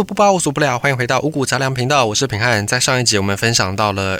所不包，无所不了。欢迎回到五谷杂粮频道，我是平汉。在上一集我们分享到了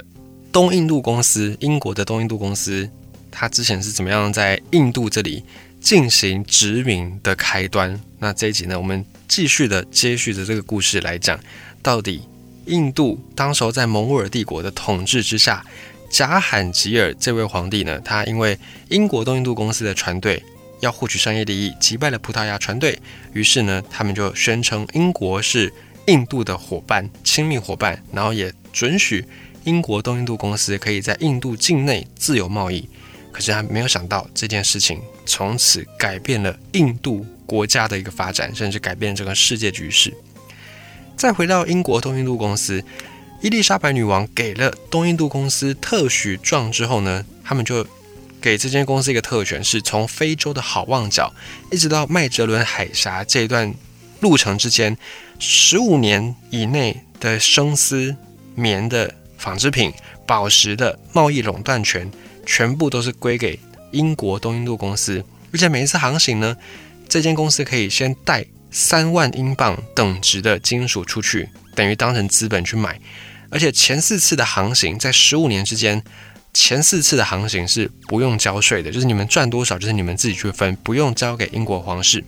东印度公司，英国的东印度公司，它之前是怎么样在印度这里进行殖民的开端。那这一集呢，我们继续的接续着这个故事来讲，到底印度当时候在蒙古尔帝国的统治之下，贾罕吉尔这位皇帝呢，他因为英国东印度公司的船队。要获取商业利益，击败了葡萄牙船队。于是呢，他们就宣称英国是印度的伙伴、亲密伙伴，然后也准许英国东印度公司可以在印度境内自由贸易。可是他没有想到，这件事情从此改变了印度国家的一个发展，甚至改变整个世界局势。再回到英国东印度公司，伊丽莎白女王给了东印度公司特许状之后呢，他们就。给这间公司一个特权，是从非洲的好望角一直到麦哲伦海峡这一段路程之间，十五年以内的生丝、棉的纺织品、宝石的贸易垄断权，全部都是归给英国东印度公司。而且每一次航行呢，这间公司可以先带三万英镑等值的金属出去，等于当成资本去买。而且前四次的航行在十五年之间。前四次的航行是不用交税的，就是你们赚多少，就是你们自己去分，不用交给英国皇室。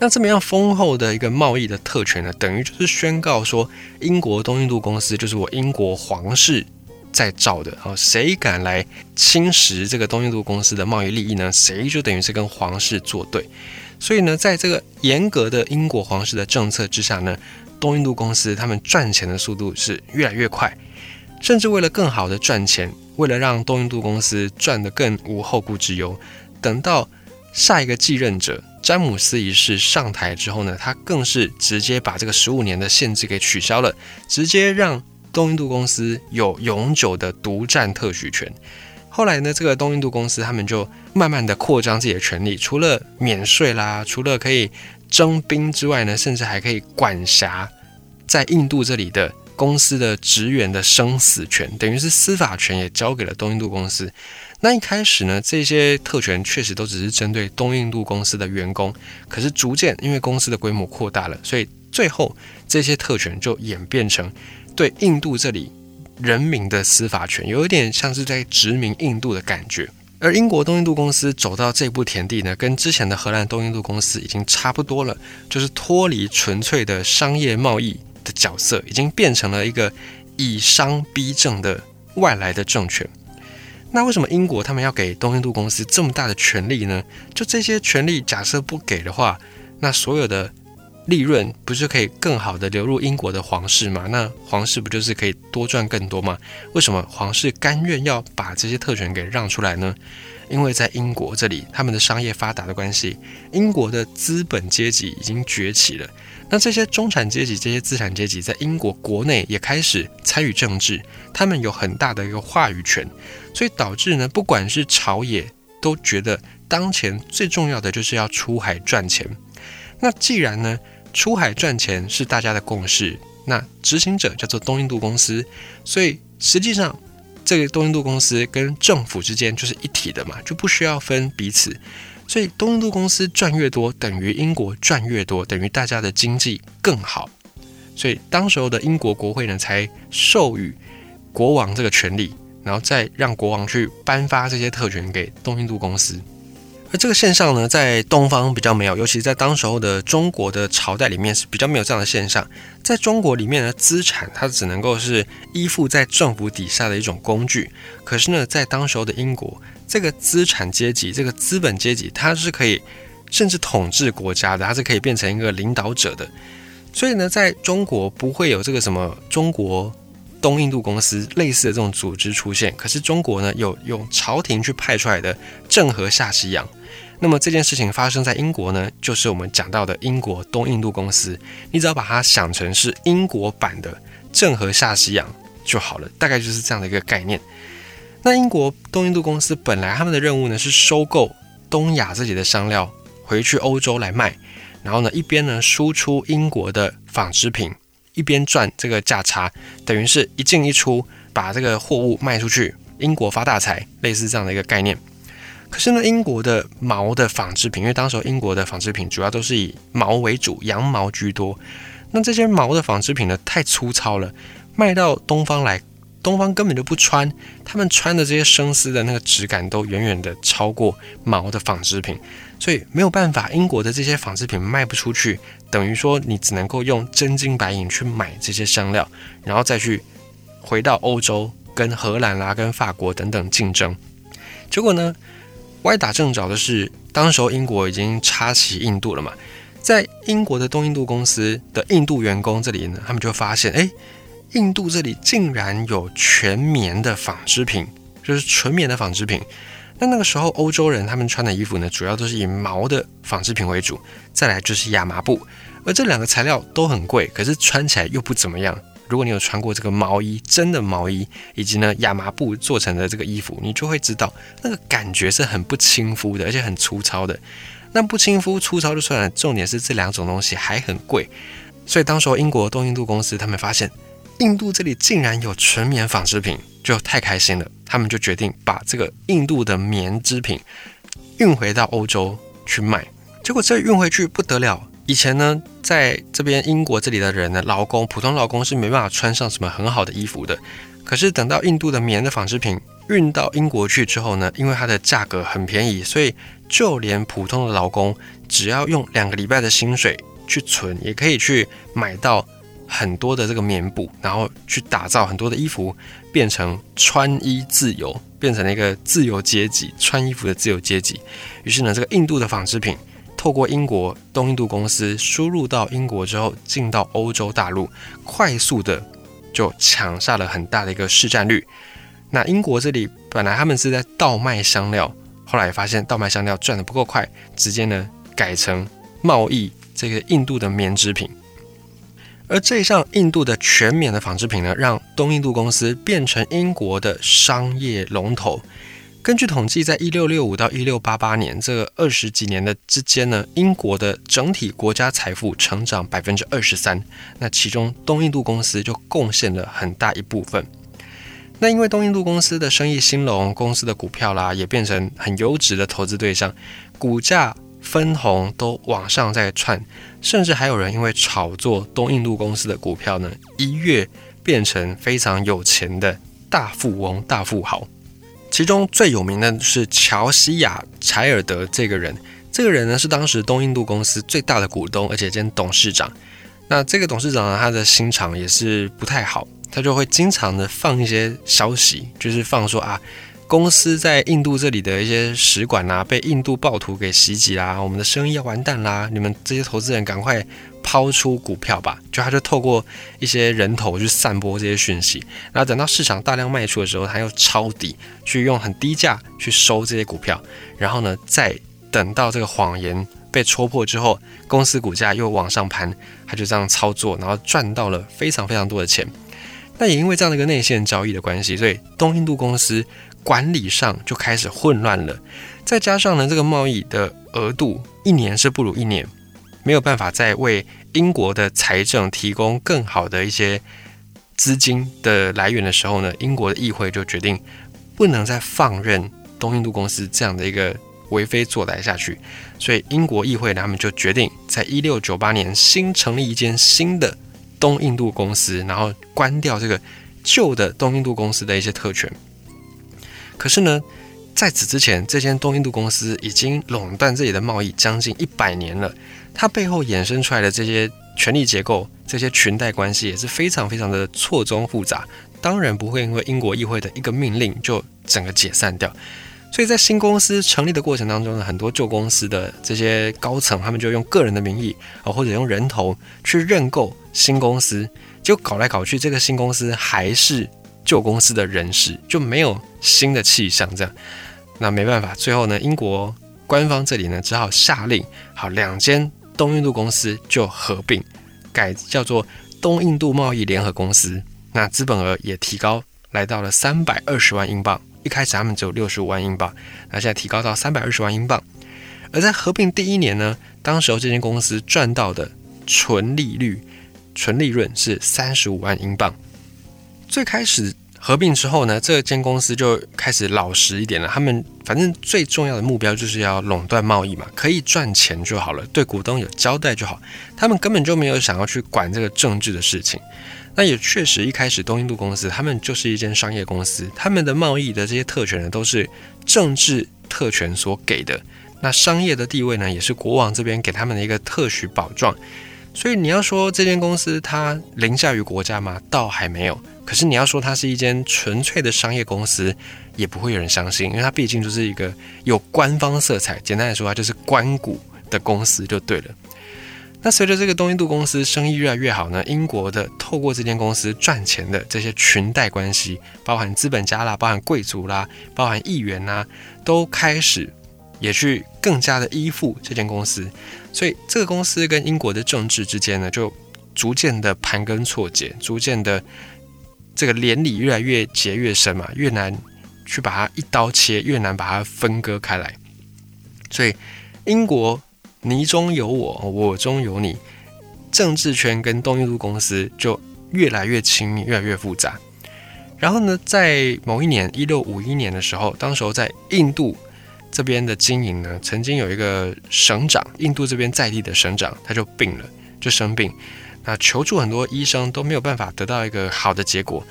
那这么样丰厚的一个贸易的特权呢，等于就是宣告说，英国东印度公司就是我英国皇室在造的啊，谁敢来侵蚀这个东印度公司的贸易利益呢？谁就等于是跟皇室作对。所以呢，在这个严格的英国皇室的政策之下呢，东印度公司他们赚钱的速度是越来越快，甚至为了更好的赚钱。为了让东印度公司赚得更无后顾之忧，等到下一个继任者詹姆斯一世上台之后呢，他更是直接把这个十五年的限制给取消了，直接让东印度公司有永久的独占特许权。后来呢，这个东印度公司他们就慢慢的扩张自己的权利，除了免税啦，除了可以征兵之外呢，甚至还可以管辖在印度这里的。公司的职员的生死权，等于是司法权也交给了东印度公司。那一开始呢，这些特权确实都只是针对东印度公司的员工。可是逐渐因为公司的规模扩大了，所以最后这些特权就演变成对印度这里人民的司法权，有一点像是在殖民印度的感觉。而英国东印度公司走到这步田地呢，跟之前的荷兰东印度公司已经差不多了，就是脱离纯粹的商业贸易。的角色已经变成了一个以商逼政的外来的政权。那为什么英国他们要给东印度公司这么大的权利呢？就这些权利，假设不给的话，那所有的利润不是可以更好的流入英国的皇室吗？那皇室不就是可以多赚更多吗？为什么皇室甘愿要把这些特权给让出来呢？因为在英国这里，他们的商业发达的关系，英国的资本阶级已经崛起了。那这些中产阶级、这些资产阶级在英国国内也开始参与政治，他们有很大的一个话语权，所以导致呢，不管是朝野都觉得当前最重要的就是要出海赚钱。那既然呢，出海赚钱是大家的共识，那执行者叫做东印度公司，所以实际上这个东印度公司跟政府之间就是一体的嘛，就不需要分彼此。所以东印度公司赚越多，等于英国赚越多，等于大家的经济更好。所以当时候的英国国会呢，才授予国王这个权利，然后再让国王去颁发这些特权给东印度公司。而这个现象呢，在东方比较没有，尤其在当时候的中国的朝代里面是比较没有这样的现象。在中国里面的资产，它只能够是依附在政府底下的一种工具。可是呢，在当时候的英国，这个资产阶级，这个资本阶级，它是可以甚至统治国家的，它是可以变成一个领导者的。所以呢，在中国不会有这个什么中国。东印度公司类似的这种组织出现，可是中国呢有用朝廷去派出来的郑和下西洋。那么这件事情发生在英国呢，就是我们讲到的英国东印度公司。你只要把它想成是英国版的郑和下西洋就好了，大概就是这样的一个概念。那英国东印度公司本来他们的任务呢是收购东亚自己的香料回去欧洲来卖，然后呢一边呢输出英国的纺织品。一边赚这个价差，等于是一进一出，把这个货物卖出去，英国发大财，类似这样的一个概念。可是呢，英国的毛的纺织品，因为当时英国的纺织品主要都是以毛为主，羊毛居多。那这些毛的纺织品呢，太粗糙了，卖到东方来，东方根本就不穿，他们穿的这些生丝的那个质感都远远的超过毛的纺织品，所以没有办法，英国的这些纺织品卖不出去，等于说你只能够用真金白银去买这些香料，然后再去回到欧洲跟荷兰啦、跟法国等等竞争。结果呢，歪打正着的是，当时候英国已经插旗印度了嘛。在英国的东印度公司的印度员工这里呢，他们就发现，哎，印度这里竟然有全棉的纺织品，就是纯棉的纺织品。那那个时候，欧洲人他们穿的衣服呢，主要都是以毛的纺织品为主，再来就是亚麻布，而这两个材料都很贵，可是穿起来又不怎么样。如果你有穿过这个毛衣，真的毛衣，以及呢亚麻布做成的这个衣服，你就会知道那个感觉是很不亲肤的，而且很粗糙的。那不亲肤粗糙就算了，重点是这两种东西还很贵，所以当时英国东印度公司他们发现印度这里竟然有纯棉纺织品，就太开心了，他们就决定把这个印度的棉织品运回到欧洲去卖。结果这运回去不得了，以前呢在这边英国这里的人呢，劳工普通劳工是没办法穿上什么很好的衣服的，可是等到印度的棉的纺织品运到英国去之后呢，因为它的价格很便宜，所以就连普通的劳工，只要用两个礼拜的薪水去存，也可以去买到很多的这个棉布，然后去打造很多的衣服，变成穿衣自由，变成了一个自由阶级，穿衣服的自由阶级。于是呢，这个印度的纺织品透过英国东印度公司输入到英国之后，进到欧洲大陆，快速的就抢下了很大的一个市占率。那英国这里本来他们是在倒卖香料。后来发现倒卖香料赚的不够快，直接呢改成贸易这个印度的棉织品，而这一项印度的全棉的纺织品呢，让东印度公司变成英国的商业龙头。根据统计，在一六六五到一六八八年这二十几年的之间呢，英国的整体国家财富成长百分之二十三，那其中东印度公司就贡献了很大一部分。那因为东印度公司的生意兴隆，公司的股票啦也变成很优质的投资对象，股价分红都往上在窜，甚至还有人因为炒作东印度公司的股票呢，一跃变成非常有钱的大富翁、大富豪。其中最有名的是乔西亚·柴尔德这个人，这个人呢是当时东印度公司最大的股东，而且兼董事长。那这个董事长呢，他的心肠也是不太好。他就会经常的放一些消息，就是放说啊，公司在印度这里的一些使馆啊，被印度暴徒给袭击啦，我们的生意要完蛋啦，你们这些投资人赶快抛出股票吧。就他就透过一些人头去散播这些讯息，然后等到市场大量卖出的时候，他又抄底，去用很低价去收这些股票，然后呢，再等到这个谎言被戳破之后，公司股价又往上攀，他就这样操作，然后赚到了非常非常多的钱。那也因为这样的一个内线交易的关系，所以东印度公司管理上就开始混乱了。再加上呢，这个贸易的额度一年是不如一年，没有办法再为英国的财政提供更好的一些资金的来源的时候呢，英国的议会就决定不能再放任东印度公司这样的一个为非作歹下去。所以英国议会，他们就决定在一六九八年新成立一间新的。东印度公司，然后关掉这个旧的东印度公司的一些特权。可是呢，在此之前，这间东印度公司已经垄断这里的贸易将近一百年了。它背后衍生出来的这些权力结构、这些裙带关系也是非常非常的错综复杂。当然不会因为英国议会的一个命令就整个解散掉。所以在新公司成立的过程当中呢，很多旧公司的这些高层，他们就用个人的名义啊，或者用人头去认购新公司，就搞来搞去，这个新公司还是旧公司的人士，就没有新的气象。这样，那没办法，最后呢，英国官方这里呢，只好下令，好，两间东印度公司就合并，改叫做东印度贸易联合公司，那资本额也提高，来到了三百二十万英镑。一开始他们只有六十五万英镑，那现在提高到三百二十万英镑。而在合并第一年呢，当时候这间公司赚到的纯利率、纯利润是三十五万英镑。最开始合并之后呢，这间公司就开始老实一点了。他们反正最重要的目标就是要垄断贸易嘛，可以赚钱就好了，对股东有交代就好。他们根本就没有想要去管这个政治的事情。那也确实，一开始东印度公司他们就是一间商业公司，他们的贸易的这些特权呢，都是政治特权所给的。那商业的地位呢，也是国王这边给他们的一个特许保障。所以你要说这间公司它凌驾于国家吗？倒还没有。可是你要说它是一间纯粹的商业公司，也不会有人相信，因为它毕竟就是一个有官方色彩。简单来说，它就是官股的公司就对了。那随着这个东印度公司生意越来越好呢，英国的透过这间公司赚钱的这些裙带关系，包含资本家啦，包含贵族啦，包含议员呐，都开始也去更加的依附这间公司。所以这个公司跟英国的政治之间呢，就逐渐的盘根错节，逐渐的。这个连理越来越结越深嘛，越难去把它一刀切，越难把它分割开来。所以英国你中有我，我中有你，政治圈跟东印度公司就越来越亲密，越来越复杂。然后呢，在某一年一六五一年的时候，当时候在印度这边的经营呢，曾经有一个省长，印度这边在地的省长，他就病了，就生病。那求助很多医生都没有办法得到一个好的结果，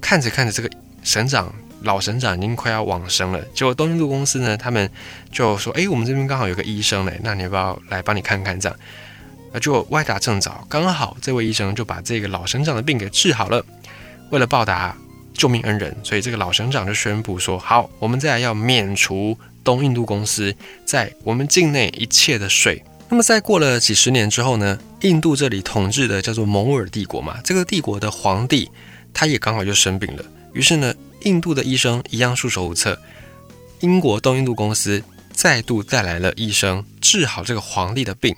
看着看着，这个省长老省长已经快要往生了。结果东印度公司呢，他们就说：“哎，我们这边刚好有个医生嘞，那你要不要来帮你看看？”这样，那就歪打正着，刚好这位医生就把这个老省长的病给治好了。为了报答救命恩人，所以这个老省长就宣布说：“好，我们再来要免除东印度公司在我们境内一切的税。”那么在过了几十年之后呢，印度这里统治的叫做蒙尔帝国嘛，这个帝国的皇帝他也刚好就生病了，于是呢，印度的医生一样束手无策，英国东印度公司再度带来了医生治好这个皇帝的病。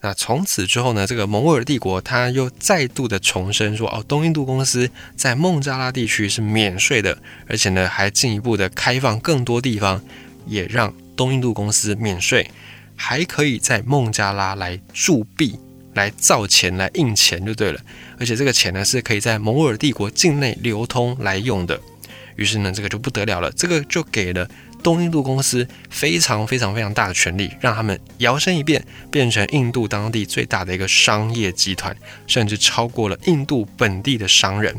那从此之后呢，这个蒙尔帝国他又再度的重申说，哦，东印度公司在孟加拉地区是免税的，而且呢还进一步的开放更多地方，也让东印度公司免税。还可以在孟加拉来铸币、来造钱、来印钱就对了，而且这个钱呢是可以在蒙尔帝国境内流通来用的。于是呢，这个就不得了了，这个就给了东印度公司非常非常非常大的权力，让他们摇身一变，变成印度当地最大的一个商业集团，甚至超过了印度本地的商人。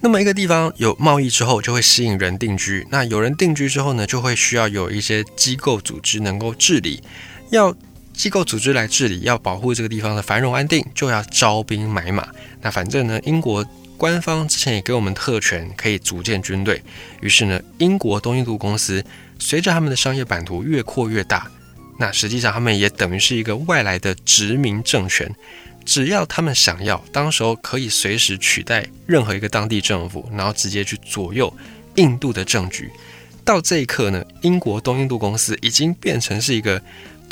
那么一个地方有贸易之后，就会吸引人定居。那有人定居之后呢，就会需要有一些机构组织能够治理。要机构组织来治理，要保护这个地方的繁荣安定，就要招兵买马。那反正呢，英国官方之前也给我们特权，可以组建军队。于是呢，英国东印度公司随着他们的商业版图越扩越大，那实际上他们也等于是一个外来的殖民政权。只要他们想要，当时候可以随时取代任何一个当地政府，然后直接去左右印度的政局。到这一刻呢，英国东印度公司已经变成是一个。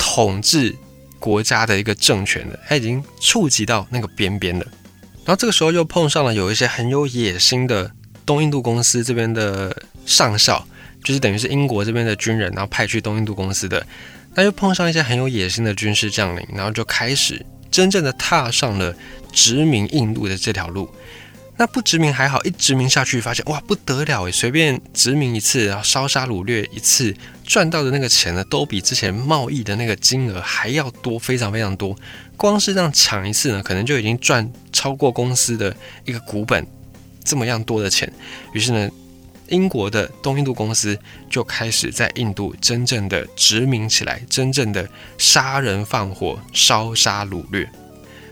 统治国家的一个政权了，他已经触及到那个边边了。然后这个时候又碰上了有一些很有野心的东印度公司这边的上校，就是等于是英国这边的军人，然后派去东印度公司的，那又碰上一些很有野心的军事将领，然后就开始真正的踏上了殖民印度的这条路。那不殖民还好，一殖民下去，发现哇不得了诶，随便殖民一次，然后烧杀掳掠一次，赚到的那个钱呢，都比之前贸易的那个金额还要多，非常非常多。光是这样抢一次呢，可能就已经赚超过公司的一个股本这么样多的钱。于是呢，英国的东印度公司就开始在印度真正的殖民起来，真正的杀人放火、烧杀掳掠。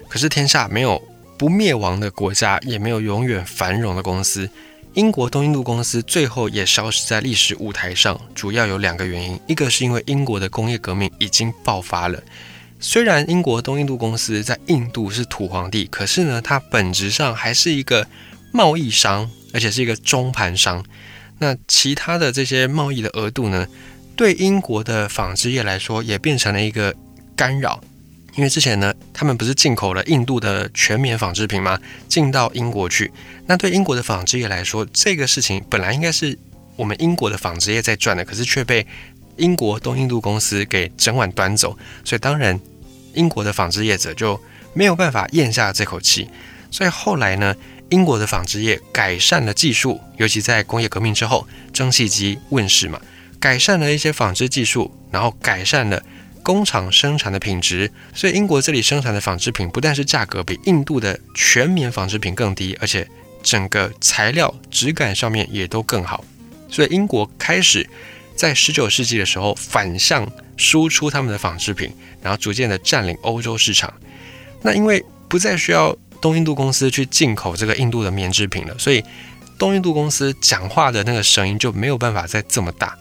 可是天下没有。不灭亡的国家，也没有永远繁荣的公司。英国东印度公司最后也消失在历史舞台上，主要有两个原因：一个是因为英国的工业革命已经爆发了。虽然英国东印度公司在印度是土皇帝，可是呢，它本质上还是一个贸易商，而且是一个中盘商。那其他的这些贸易的额度呢，对英国的纺织业来说，也变成了一个干扰。因为之前呢，他们不是进口了印度的全棉纺织品吗？进到英国去，那对英国的纺织业来说，这个事情本来应该是我们英国的纺织业在赚的，可是却被英国东印度公司给整碗端走，所以当然英国的纺织业者就没有办法咽下这口气。所以后来呢，英国的纺织业改善了技术，尤其在工业革命之后，蒸汽机问世嘛，改善了一些纺织技术，然后改善了工厂生产的品质。所以英国这里生产的纺织品不但是价格比印度的全棉纺织品更低，而且整个材料质感上面也都更好。所以英国开始在十九世纪的时候反向输出他们的纺织品，然后逐渐的占领欧洲市场。那因为不再需要。东印度公司去进口这个印度的棉织品了，所以东印度公司讲话的那个声音就没有办法再这么大。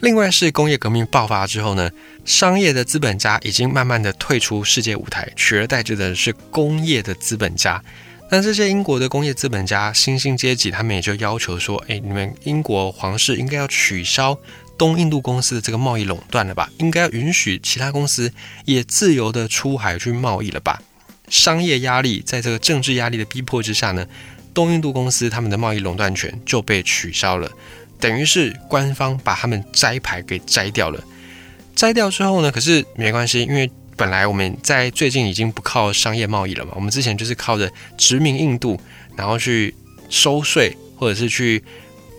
另外是工业革命爆发之后呢，商业的资本家已经慢慢的退出世界舞台，取而代之的是工业的资本家。那这些英国的工业资本家、新兴阶级，他们也就要求说：，哎，你们英国皇室应该要取消东印度公司的这个贸易垄断了吧？应该要允许其他公司也自由的出海去贸易了吧？商业压力在这个政治压力的逼迫之下呢，东印度公司他们的贸易垄断权就被取消了，等于是官方把他们摘牌给摘掉了。摘掉之后呢，可是没关系，因为本来我们在最近已经不靠商业贸易了嘛，我们之前就是靠着殖民印度，然后去收税或者是去。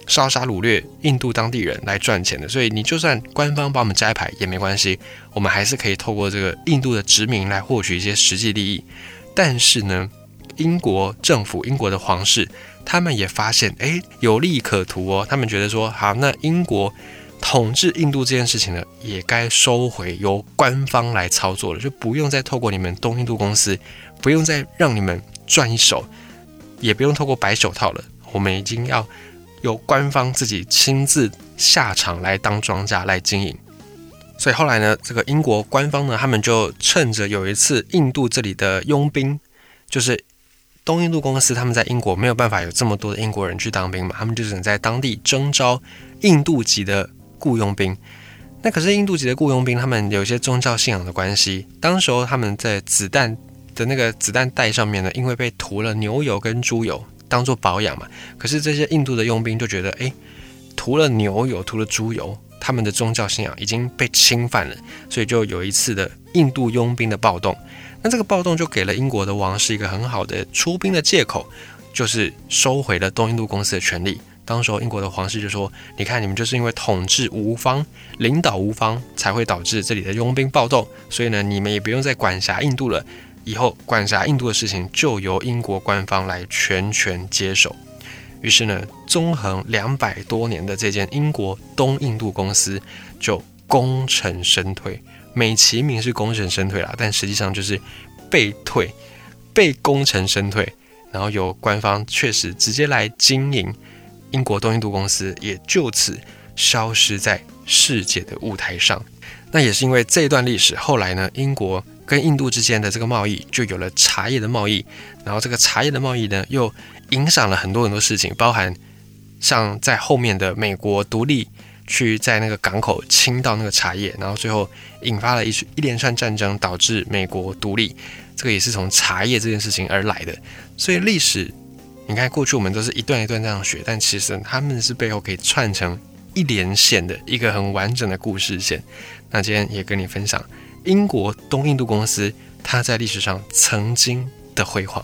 烧杀掳掠印度当地人来赚钱的，所以你就算官方把我们摘牌也没关系，我们还是可以透过这个印度的殖民来获取一些实际利益。但是呢，英国政府、英国的皇室，他们也发现，哎，有利可图哦。他们觉得说，好，那英国统治印度这件事情呢，也该收回由官方来操作了，就不用再透过你们东印度公司，不用再让你们赚一手，也不用透过白手套了，我们已经要。由官方自己亲自下场来当庄家来经营，所以后来呢，这个英国官方呢，他们就趁着有一次印度这里的佣兵，就是东印度公司，他们在英国没有办法有这么多的英国人去当兵嘛，他们就只能在当地征召印度籍的雇佣兵。那可是印度籍的雇佣兵，他们有一些宗教信仰的关系，当时候他们在子弹的那个子弹袋上面呢，因为被涂了牛油跟猪油。当做保养嘛，可是这些印度的佣兵就觉得，哎，涂了牛油，涂了猪油，他们的宗教信仰已经被侵犯了，所以就有一次的印度佣兵的暴动。那这个暴动就给了英国的王室一个很好的出兵的借口，就是收回了东印度公司的权利。当时候英国的皇室就说：“你看，你们就是因为统治无方、领导无方，才会导致这里的佣兵暴动，所以呢，你们也不用再管辖印度了。”以后管辖印度的事情就由英国官方来全权接手。于是呢，纵横两百多年的这间英国东印度公司就功成身退，美其名是功成身退啦，但实际上就是被退、被功成身退。然后由官方确实直接来经营英国东印度公司，也就此消失在世界的舞台上。那也是因为这一段历史，后来呢，英国。跟印度之间的这个贸易就有了茶叶的贸易，然后这个茶叶的贸易呢，又影响了很多很多事情，包含像在后面的美国独立去在那个港口倾倒那个茶叶，然后最后引发了一一连串战争，导致美国独立，这个也是从茶叶这件事情而来的。所以历史，你看过去我们都是一段一段这样学，但其实他们是背后可以串成一连线的一个很完整的故事线。那今天也跟你分享。英国东印度公司，它在历史上曾经的辉煌。